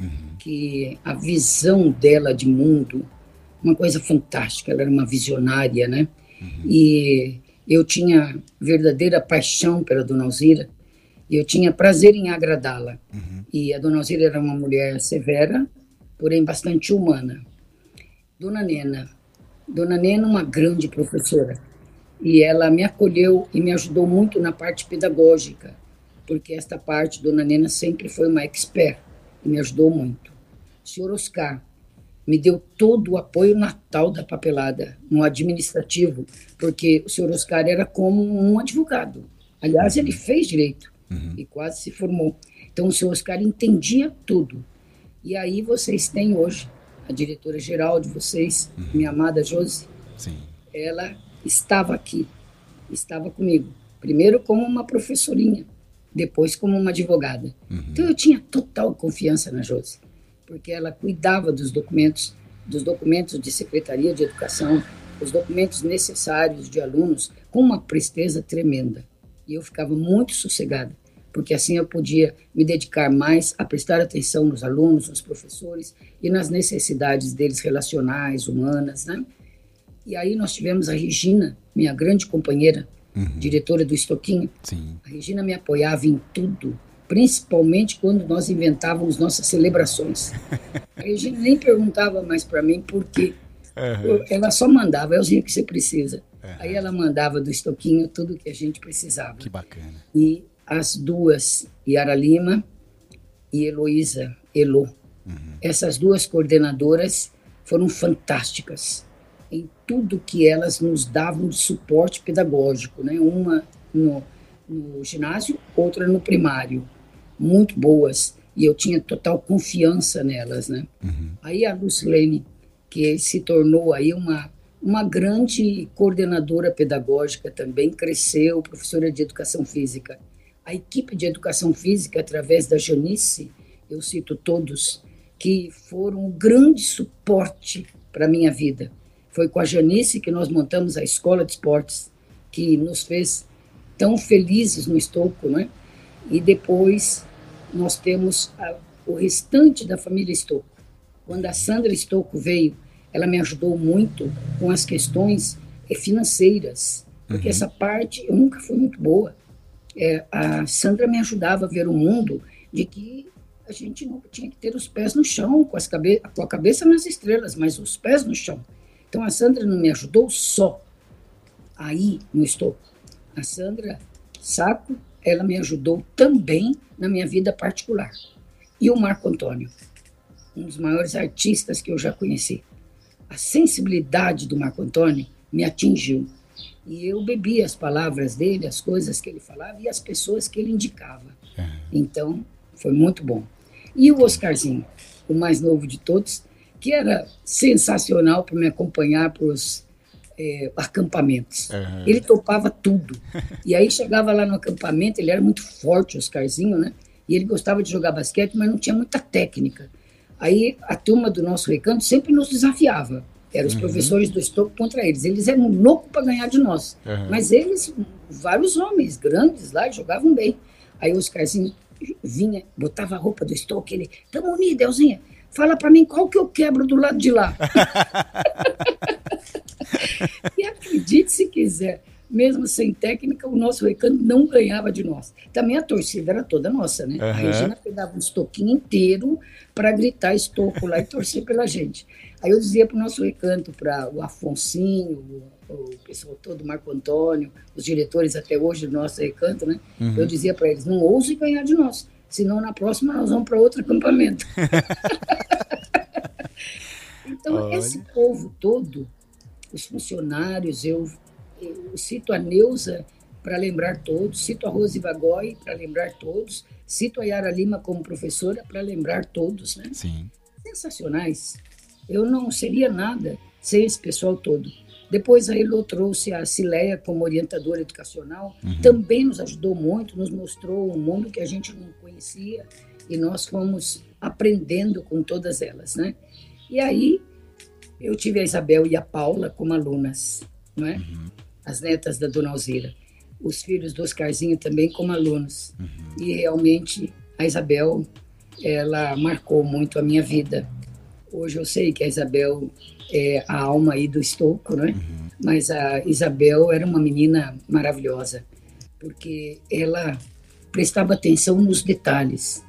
uhum. que a visão dela de mundo, uma coisa fantástica, ela era uma visionária, né? Uhum. E eu tinha verdadeira paixão pela Dona Alzira, e eu tinha prazer em agradá-la. Uhum. E a Dona Alzira era uma mulher severa, porém bastante humana. Dona Nena, Dona Nena uma grande professora, e ela me acolheu e me ajudou muito na parte pedagógica, porque esta parte, Dona Nena sempre foi uma expert e me ajudou muito. O senhor Oscar me deu todo o apoio natal da papelada, no administrativo, porque o senhor Oscar era como um advogado. Aliás, ele fez direito uhum. e quase se formou. Então, o senhor Oscar entendia tudo. E aí vocês têm hoje a diretora-geral de vocês, uhum. minha amada Josi. Sim. Ela estava aqui, estava comigo. Primeiro como uma professorinha, depois como uma advogada. Uhum. Então eu tinha total confiança na Josi, porque ela cuidava dos documentos, dos documentos de secretaria de educação, os documentos necessários de alunos com uma presteza tremenda. E eu ficava muito sossegada, porque assim eu podia me dedicar mais a prestar atenção nos alunos, nos professores e nas necessidades deles relacionais, humanas, né? E aí nós tivemos a Regina, minha grande companheira, uhum. diretora do Estoquinho. Sim. A Regina me apoiava em tudo, principalmente quando nós inventávamos nossas celebrações. A Regina nem perguntava mais para mim por quê. Uhum. Ela só mandava, é o que você precisa. Uhum. Aí ela mandava do estoquinho tudo que a gente precisava. Que bacana. E as duas, Yara Lima e Heloísa Elo, uhum. essas duas coordenadoras foram fantásticas em tudo que elas nos davam de suporte pedagógico, né? Uma no, no ginásio, outra no primário, muito boas e eu tinha total confiança nelas, né? Uhum. Aí a Lucilene, que se tornou aí uma uma grande coordenadora pedagógica também cresceu, professora de educação física. A equipe de educação física, através da Janice, eu cito todos, que foram um grande suporte para a minha vida Foi com a Janice que nós montamos a escola de esportes, que nos fez tão felizes no Estouco, né? E depois nós temos a, o restante da família Estouco. Quando a Sandra Estouco veio, ela me ajudou muito com as questões eh, financeiras, porque uhum. essa parte eu nunca fui muito boa. É, a Sandra me ajudava a ver o mundo de que a gente não tinha que ter os pés no chão, com, cabe com a cabeça nas estrelas, mas os pés no chão. Então a Sandra não me ajudou só aí no Estouco. A Sandra Saco, ela me ajudou também na minha vida particular. E o Marco Antônio, um dos maiores artistas que eu já conheci. A sensibilidade do Marco Antônio me atingiu. E eu bebi as palavras dele, as coisas que ele falava e as pessoas que ele indicava. Então, foi muito bom. E o Oscarzinho, o mais novo de todos, que era sensacional para me acompanhar para os é, acampamentos. Uhum. Ele topava tudo. E aí chegava lá no acampamento, ele era muito forte, o Oscarzinho, né? E ele gostava de jogar basquete, mas não tinha muita técnica. Aí a turma do nosso recanto sempre nos desafiava. Eram os uhum. professores do Estoco contra eles. Eles eram loucos para ganhar de nós. Uhum. Mas eles, vários homens grandes lá, jogavam bem. Aí o Oscarzinho vinha, botava a roupa do Estoco, ele, tamo unido, Elzinha, fala para mim qual que eu quebro do lado de lá. e acredite se quiser, mesmo sem técnica, o nosso recanto não ganhava de nós. Também a torcida era toda nossa, né? Uhum. A Regina pegava um estoquinho inteiro para gritar estoco lá e torcer pela gente. Aí eu dizia para o nosso recanto, para o Afonsinho, o, o pessoal todo, o Marco Antônio, os diretores até hoje do nosso recanto, né? Uhum. Eu dizia para eles, não ouse ganhar de nós, senão na próxima nós vamos para outro acampamento. então, Olha. esse povo todo os funcionários, eu, eu cito a Neuza para lembrar todos, cito a Rose Vagói para lembrar todos, cito a Yara Lima como professora para lembrar todos, né? Sim. Sensacionais. Eu não seria nada sem esse pessoal todo. Depois a Elo trouxe a Cileia como orientadora educacional, uhum. também nos ajudou muito, nos mostrou um mundo que a gente não conhecia e nós fomos aprendendo com todas elas, né? E aí eu tive a Isabel e a Paula como alunas, não é? Uhum. As netas da Dona Alzira. Os filhos do Oscarzinho também como alunos. Uhum. E realmente a Isabel, ela marcou muito a minha vida. Hoje eu sei que a Isabel é a alma aí do Estouco, né? Uhum. Mas a Isabel era uma menina maravilhosa, porque ela prestava atenção nos detalhes.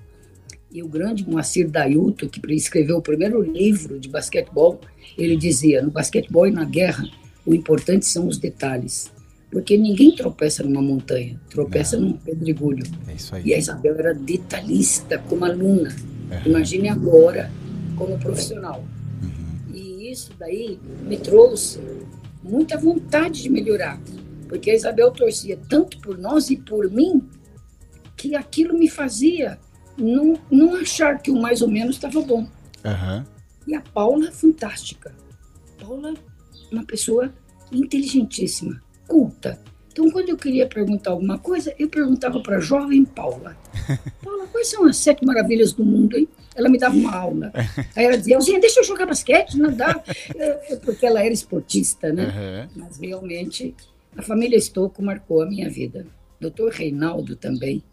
E o grande Moacir Dayuto, que escreveu o primeiro livro de basquetebol, ele dizia: no basquetebol e na guerra, o importante são os detalhes. Porque ninguém tropeça numa montanha, tropeça Não. num pedregulho. É isso aí. E a Isabel era detalhista como aluna. É. Imagine agora como profissional. Uhum. E isso daí me trouxe muita vontade de melhorar. Porque a Isabel torcia tanto por nós e por mim que aquilo me fazia não, não achar que o mais ou menos estava bom. Uhum. E a Paula, fantástica. Paula, uma pessoa inteligentíssima, culta. Então, quando eu queria perguntar alguma coisa, eu perguntava para a jovem Paula: Paula, quais são as sete maravilhas do mundo, hein? Ela me dava uma aula. Aí ela dizia: Elzinha, deixa eu jogar basquete, não dá. Porque ela era esportista, né? Uhum. Mas realmente, a família Estouco marcou a minha vida. Doutor Reinaldo também,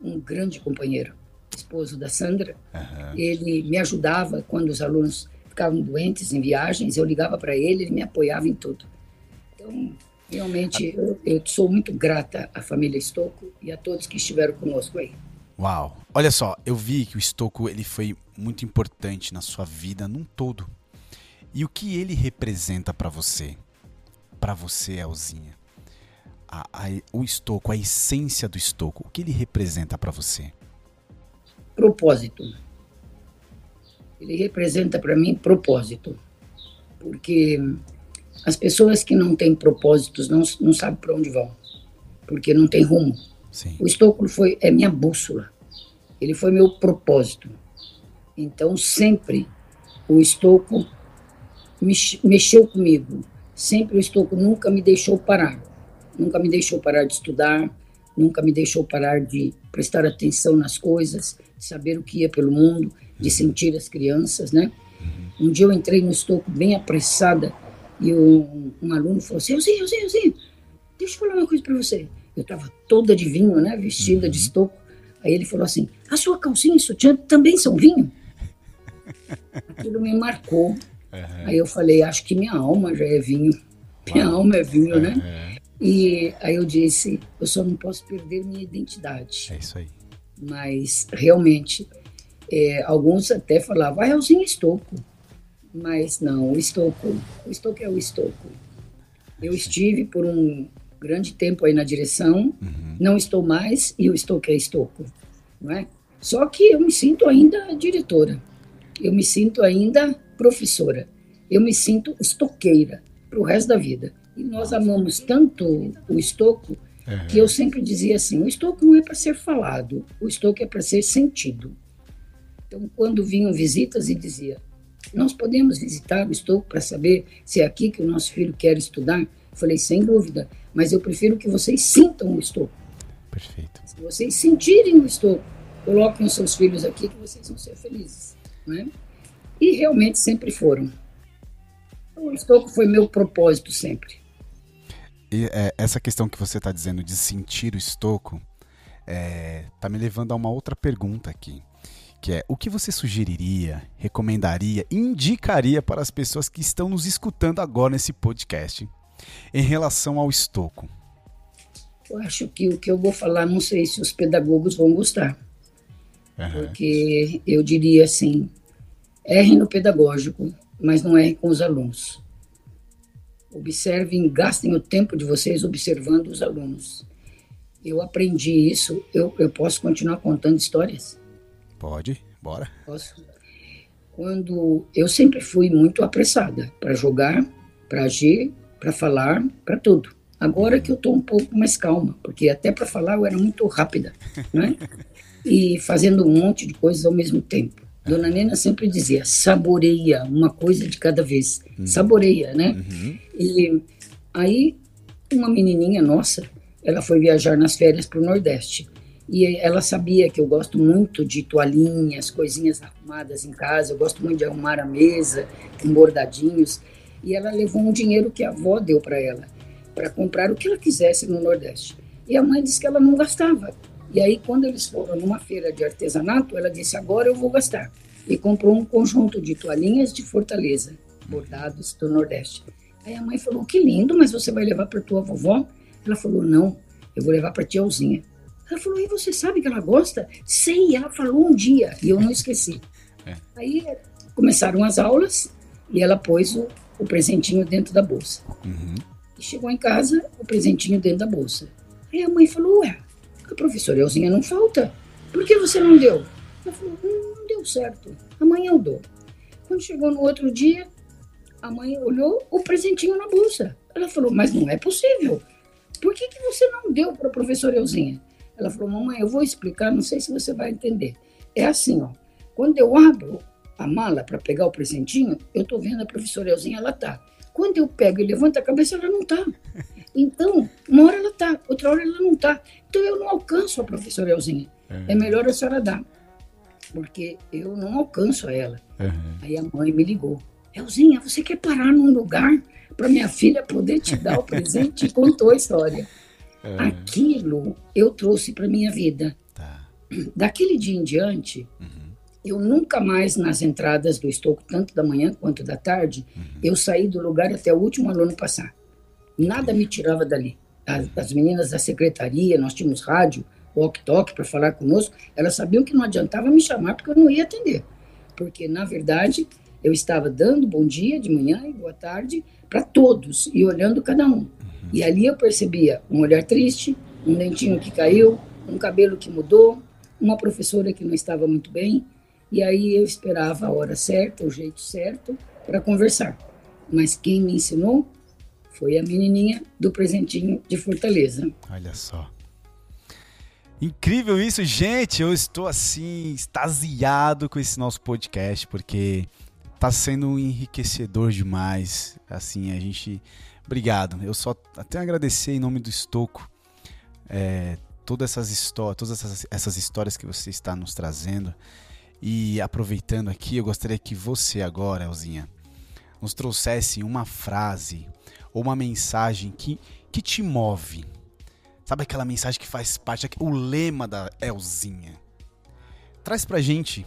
um grande companheiro esposo da Sandra, uhum. ele me ajudava quando os alunos ficavam doentes em viagens, eu ligava para ele, ele me apoiava em tudo. Então, realmente, eu, eu, sou muito grata à família Estocco e a todos que estiveram conosco aí. Uau! Olha só, eu vi que o Estocco ele foi muito importante na sua vida num todo. E o que ele representa para você? Para você, Elzinha? A, a, o Estocco, a essência do Estocco, o que ele representa para você? Propósito. Ele representa para mim propósito, porque as pessoas que não têm propósitos não, não sabem para onde vão, porque não tem rumo. Sim. O Estoclo foi é minha bússola, ele foi meu propósito. Então sempre o Estoclo mexeu comigo, sempre o Estoclo nunca me deixou parar, nunca me deixou parar de estudar, nunca me deixou parar de prestar atenção nas coisas, de saber o que ia pelo mundo, de sentir as crianças, né? Um dia eu entrei no estoco bem apressada E um, um aluno falou assim, Elzinho, Elzinho, Elzinho, deixa eu falar uma coisa para você. Eu estava toda de vinho, né, vestida uhum. de estoco. Aí ele falou assim, a sua calcinha e sutiã também são vinho? Aquilo me marcou. Uhum. Aí eu falei, acho que minha alma já é vinho. Minha Uau. alma é vinho, uhum. né? E aí eu disse, eu só não posso perder minha identidade. É isso aí. Mas realmente, é, alguns até falavam, ah, Elzinho Estoco. Mas não, o Estoco, o Estoco é o Estoco. Eu estive por um grande tempo aí na direção, uhum. não estou mais e o Estoco é Estoco. Não é? Só que eu me sinto ainda diretora, eu me sinto ainda professora, eu me sinto estoqueira para o resto da vida. E nós amamos tanto o estoco uhum. que eu sempre dizia assim: o estoco não é para ser falado, o estoco é para ser sentido. Então, quando vinham visitas e dizia: nós podemos visitar o estoco para saber se é aqui que o nosso filho quer estudar? Eu falei: sem dúvida, mas eu prefiro que vocês sintam o estoco. Perfeito. Se vocês sentirem o estoco, coloquem os seus filhos aqui que vocês vão ser felizes. Né? E realmente sempre foram. O estoco foi meu propósito sempre. E é, essa questão que você está dizendo de sentir o estoco está é, me levando a uma outra pergunta aqui, que é o que você sugeriria, recomendaria, indicaria para as pessoas que estão nos escutando agora nesse podcast em relação ao estoco? Eu acho que o que eu vou falar, não sei se os pedagogos vão gostar. Uhum. Porque eu diria assim, erre no pedagógico, mas não erre com os alunos. Observem, gastem o tempo de vocês observando os alunos. Eu aprendi isso. Eu, eu posso continuar contando histórias? Pode, bora. Posso. Quando eu sempre fui muito apressada para jogar, para agir, para falar, para tudo. Agora que eu estou um pouco mais calma, porque até para falar eu era muito rápida, né? E fazendo um monte de coisas ao mesmo tempo. Dona Nena sempre dizia, saboreia uma coisa de cada vez. Uhum. Saboreia, né? Uhum. E aí, uma menininha nossa, ela foi viajar nas férias para o Nordeste. E ela sabia que eu gosto muito de toalhinhas, coisinhas arrumadas em casa, eu gosto muito de arrumar a mesa, com bordadinhos. E ela levou um dinheiro que a avó deu para ela, para comprar o que ela quisesse no Nordeste. E a mãe disse que ela não gastava, e aí, quando eles foram numa feira de artesanato, ela disse: agora eu vou gastar. E comprou um conjunto de toalhinhas de Fortaleza, bordados do Nordeste. Aí a mãe falou: que lindo, mas você vai levar para tua vovó? Ela falou: não, eu vou levar para tia Alzinha. Ela falou: e você sabe que ela gosta? Sei, ela falou um dia e eu não esqueci. É. Aí começaram as aulas e ela pôs o, o presentinho dentro da bolsa. Uhum. E chegou em casa, o presentinho dentro da bolsa. Aí a mãe falou: ué, a professora Elzinha não falta. Por que você não deu? Ela falou, hum, não deu certo. Amanhã eu dou. Quando chegou no outro dia, a mãe olhou o presentinho na bolsa. Ela falou, mas não é possível. Por que, que você não deu para a professora Elzinha? Ela falou, mamãe, eu vou explicar, não sei se você vai entender. É assim, ó. Quando eu abro a mala para pegar o presentinho, eu estou vendo a professora Elzinha, ela tá. Quando eu pego e levanto a cabeça, ela não tá. Então, uma hora ela tá, outra hora ela não tá. Então eu não alcanço a professora Elzinha. Uhum. É melhor a senhora dar, porque eu não alcanço ela. Uhum. Aí a mãe me ligou. Elzinha, você quer parar num lugar para minha filha poder te dar o presente? E contou a história. Uhum. Aquilo eu trouxe para minha vida. Tá. Daquele dia em diante, uhum. eu nunca mais nas entradas do estoco, tanto da manhã quanto da tarde, uhum. eu saí do lugar até o último aluno passar. Nada me tirava dali. As, as meninas da secretaria, nós tínhamos rádio, walk-talk para falar conosco, elas sabiam que não adiantava me chamar porque eu não ia atender. Porque, na verdade, eu estava dando bom dia de manhã e boa tarde para todos e olhando cada um. Uhum. E ali eu percebia um olhar triste, um dentinho que caiu, um cabelo que mudou, uma professora que não estava muito bem. E aí eu esperava a hora certa, o jeito certo para conversar. Mas quem me ensinou foi a menininha do presentinho de Fortaleza. Olha só. Incrível isso, gente. Eu estou assim, extasiado com esse nosso podcast, porque está sendo enriquecedor demais. Assim, a gente. Obrigado. Eu só até agradecer em nome do Estoco é, todas essas histórias, todas essas, essas histórias que você está nos trazendo. E aproveitando aqui, eu gostaria que você agora, Elzinha, nos trouxesse uma frase ou uma mensagem que, que te move. Sabe aquela mensagem que faz parte, o lema da Elzinha. Traz pra gente.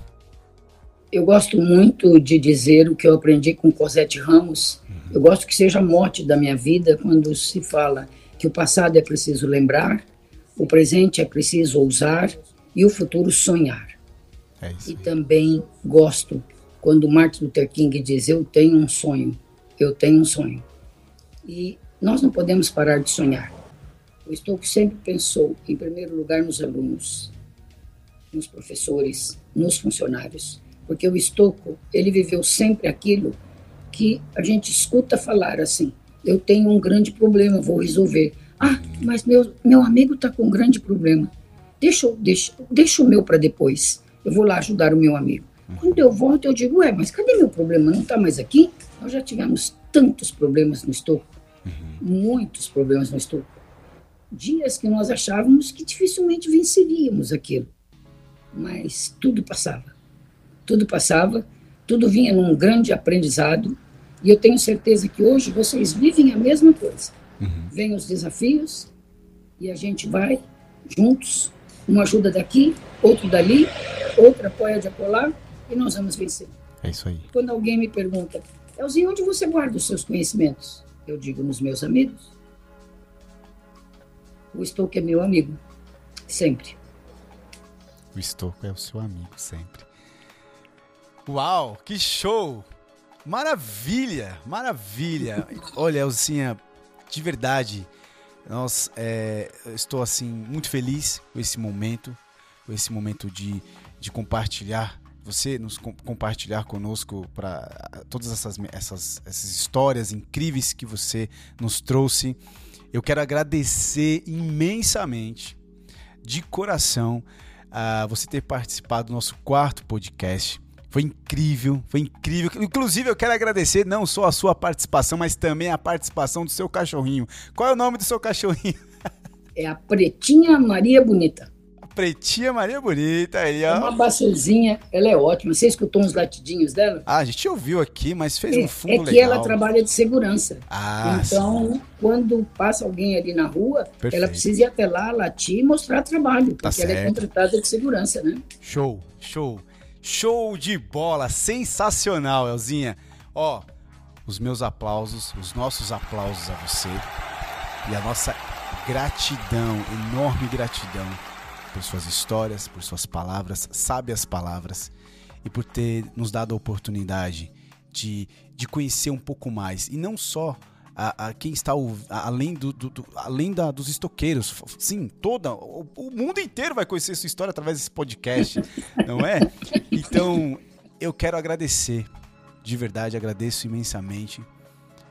Eu gosto muito de dizer o que eu aprendi com Cosette Ramos. Uhum. Eu gosto que seja a morte da minha vida quando se fala que o passado é preciso lembrar, o presente é preciso ousar e o futuro sonhar. É e também gosto quando Martin Luther King diz: Eu tenho um sonho, eu tenho um sonho. E nós não podemos parar de sonhar. O Stokes sempre pensou, em primeiro lugar, nos alunos, nos professores, nos funcionários, porque o Estocco, ele viveu sempre aquilo que a gente escuta falar assim, eu tenho um grande problema, vou resolver. Ah, mas meu, meu amigo está com um grande problema. Deixa, deixa, deixa o meu para depois. Eu vou lá ajudar o meu amigo. Quando eu volto, eu digo, ué, mas cadê meu problema? Não está mais aqui? Nós já tivemos tantos problemas no Estocco. Muitos problemas no Estocco dias que nós achávamos que dificilmente venceríamos aquilo. Mas tudo passava. Tudo passava, tudo vinha num grande aprendizado. E eu tenho certeza que hoje vocês vivem a mesma coisa. Uhum. Vêm os desafios e a gente vai juntos, uma ajuda daqui, outro dali, outra apoia de acolá e nós vamos vencer. É isso aí. Quando alguém me pergunta, Elzinho, onde você guarda os seus conhecimentos? Eu digo nos meus amigos o Stouco é meu amigo, sempre. O Stouco é o seu amigo, sempre. Uau, que show! Maravilha, maravilha. Olha, Elzinha, de verdade, nós, é, estou assim muito feliz com esse momento, com esse momento de, de compartilhar, você nos compartilhar conosco para todas essas, essas, essas histórias incríveis que você nos trouxe. Eu quero agradecer imensamente, de coração, a você ter participado do nosso quarto podcast. Foi incrível, foi incrível. Inclusive, eu quero agradecer não só a sua participação, mas também a participação do seu cachorrinho. Qual é o nome do seu cachorrinho? É a Pretinha Maria Bonita. Pretinha Maria Bonita aí, ó. É uma baçazinha, ela é ótima. Você escutou uns latidinhos dela? Ah, a gente ouviu aqui, mas fez é, um fundo legal. É que ela trabalha de segurança. Ah, Então, sim. quando passa alguém ali na rua, Perfeito. ela precisa ir até lá, latir e mostrar trabalho, tá porque tá ela é contratada de segurança, né? Show, show. Show de bola, sensacional, Elzinha. Ó, os meus aplausos, os nossos aplausos a você e a nossa gratidão, enorme gratidão por suas histórias, por suas palavras, sábias palavras e por ter nos dado a oportunidade de, de conhecer um pouco mais. E não só a, a quem está o, a, além, do, do, do além da, dos estoqueiros. Sim, toda. O, o, mundo inteiro vai conhecer sua história através desse podcast, não é? Então, eu quero agradecer. De verdade, agradeço imensamente.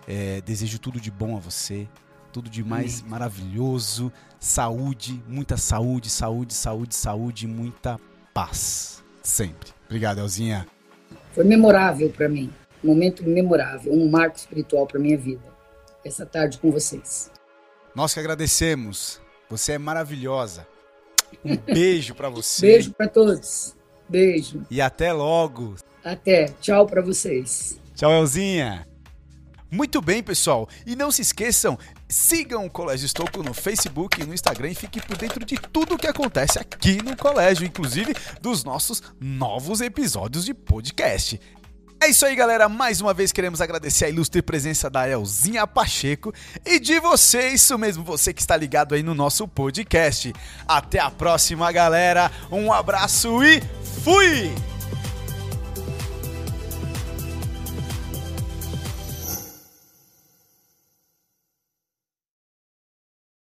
É, desejo tudo de bom a você tudo de mais Amém. maravilhoso. Saúde, muita saúde, saúde, saúde, saúde, muita paz. Sempre. Obrigado, Elzinha. Foi memorável para mim. Um momento memorável, um marco espiritual para minha vida. Essa tarde com vocês. Nós que agradecemos. Você é maravilhosa. Um beijo para você. Beijo para todos. Beijo. E até logo. Até. Tchau para vocês. Tchau, Elzinha. Muito bem, pessoal. E não se esqueçam, sigam o Colégio Estouco no Facebook e no Instagram e fiquem por dentro de tudo o que acontece aqui no colégio, inclusive dos nossos novos episódios de podcast. É isso aí, galera. Mais uma vez queremos agradecer a ilustre presença da Elzinha Pacheco e de você, isso mesmo, você que está ligado aí no nosso podcast. Até a próxima, galera. Um abraço e fui!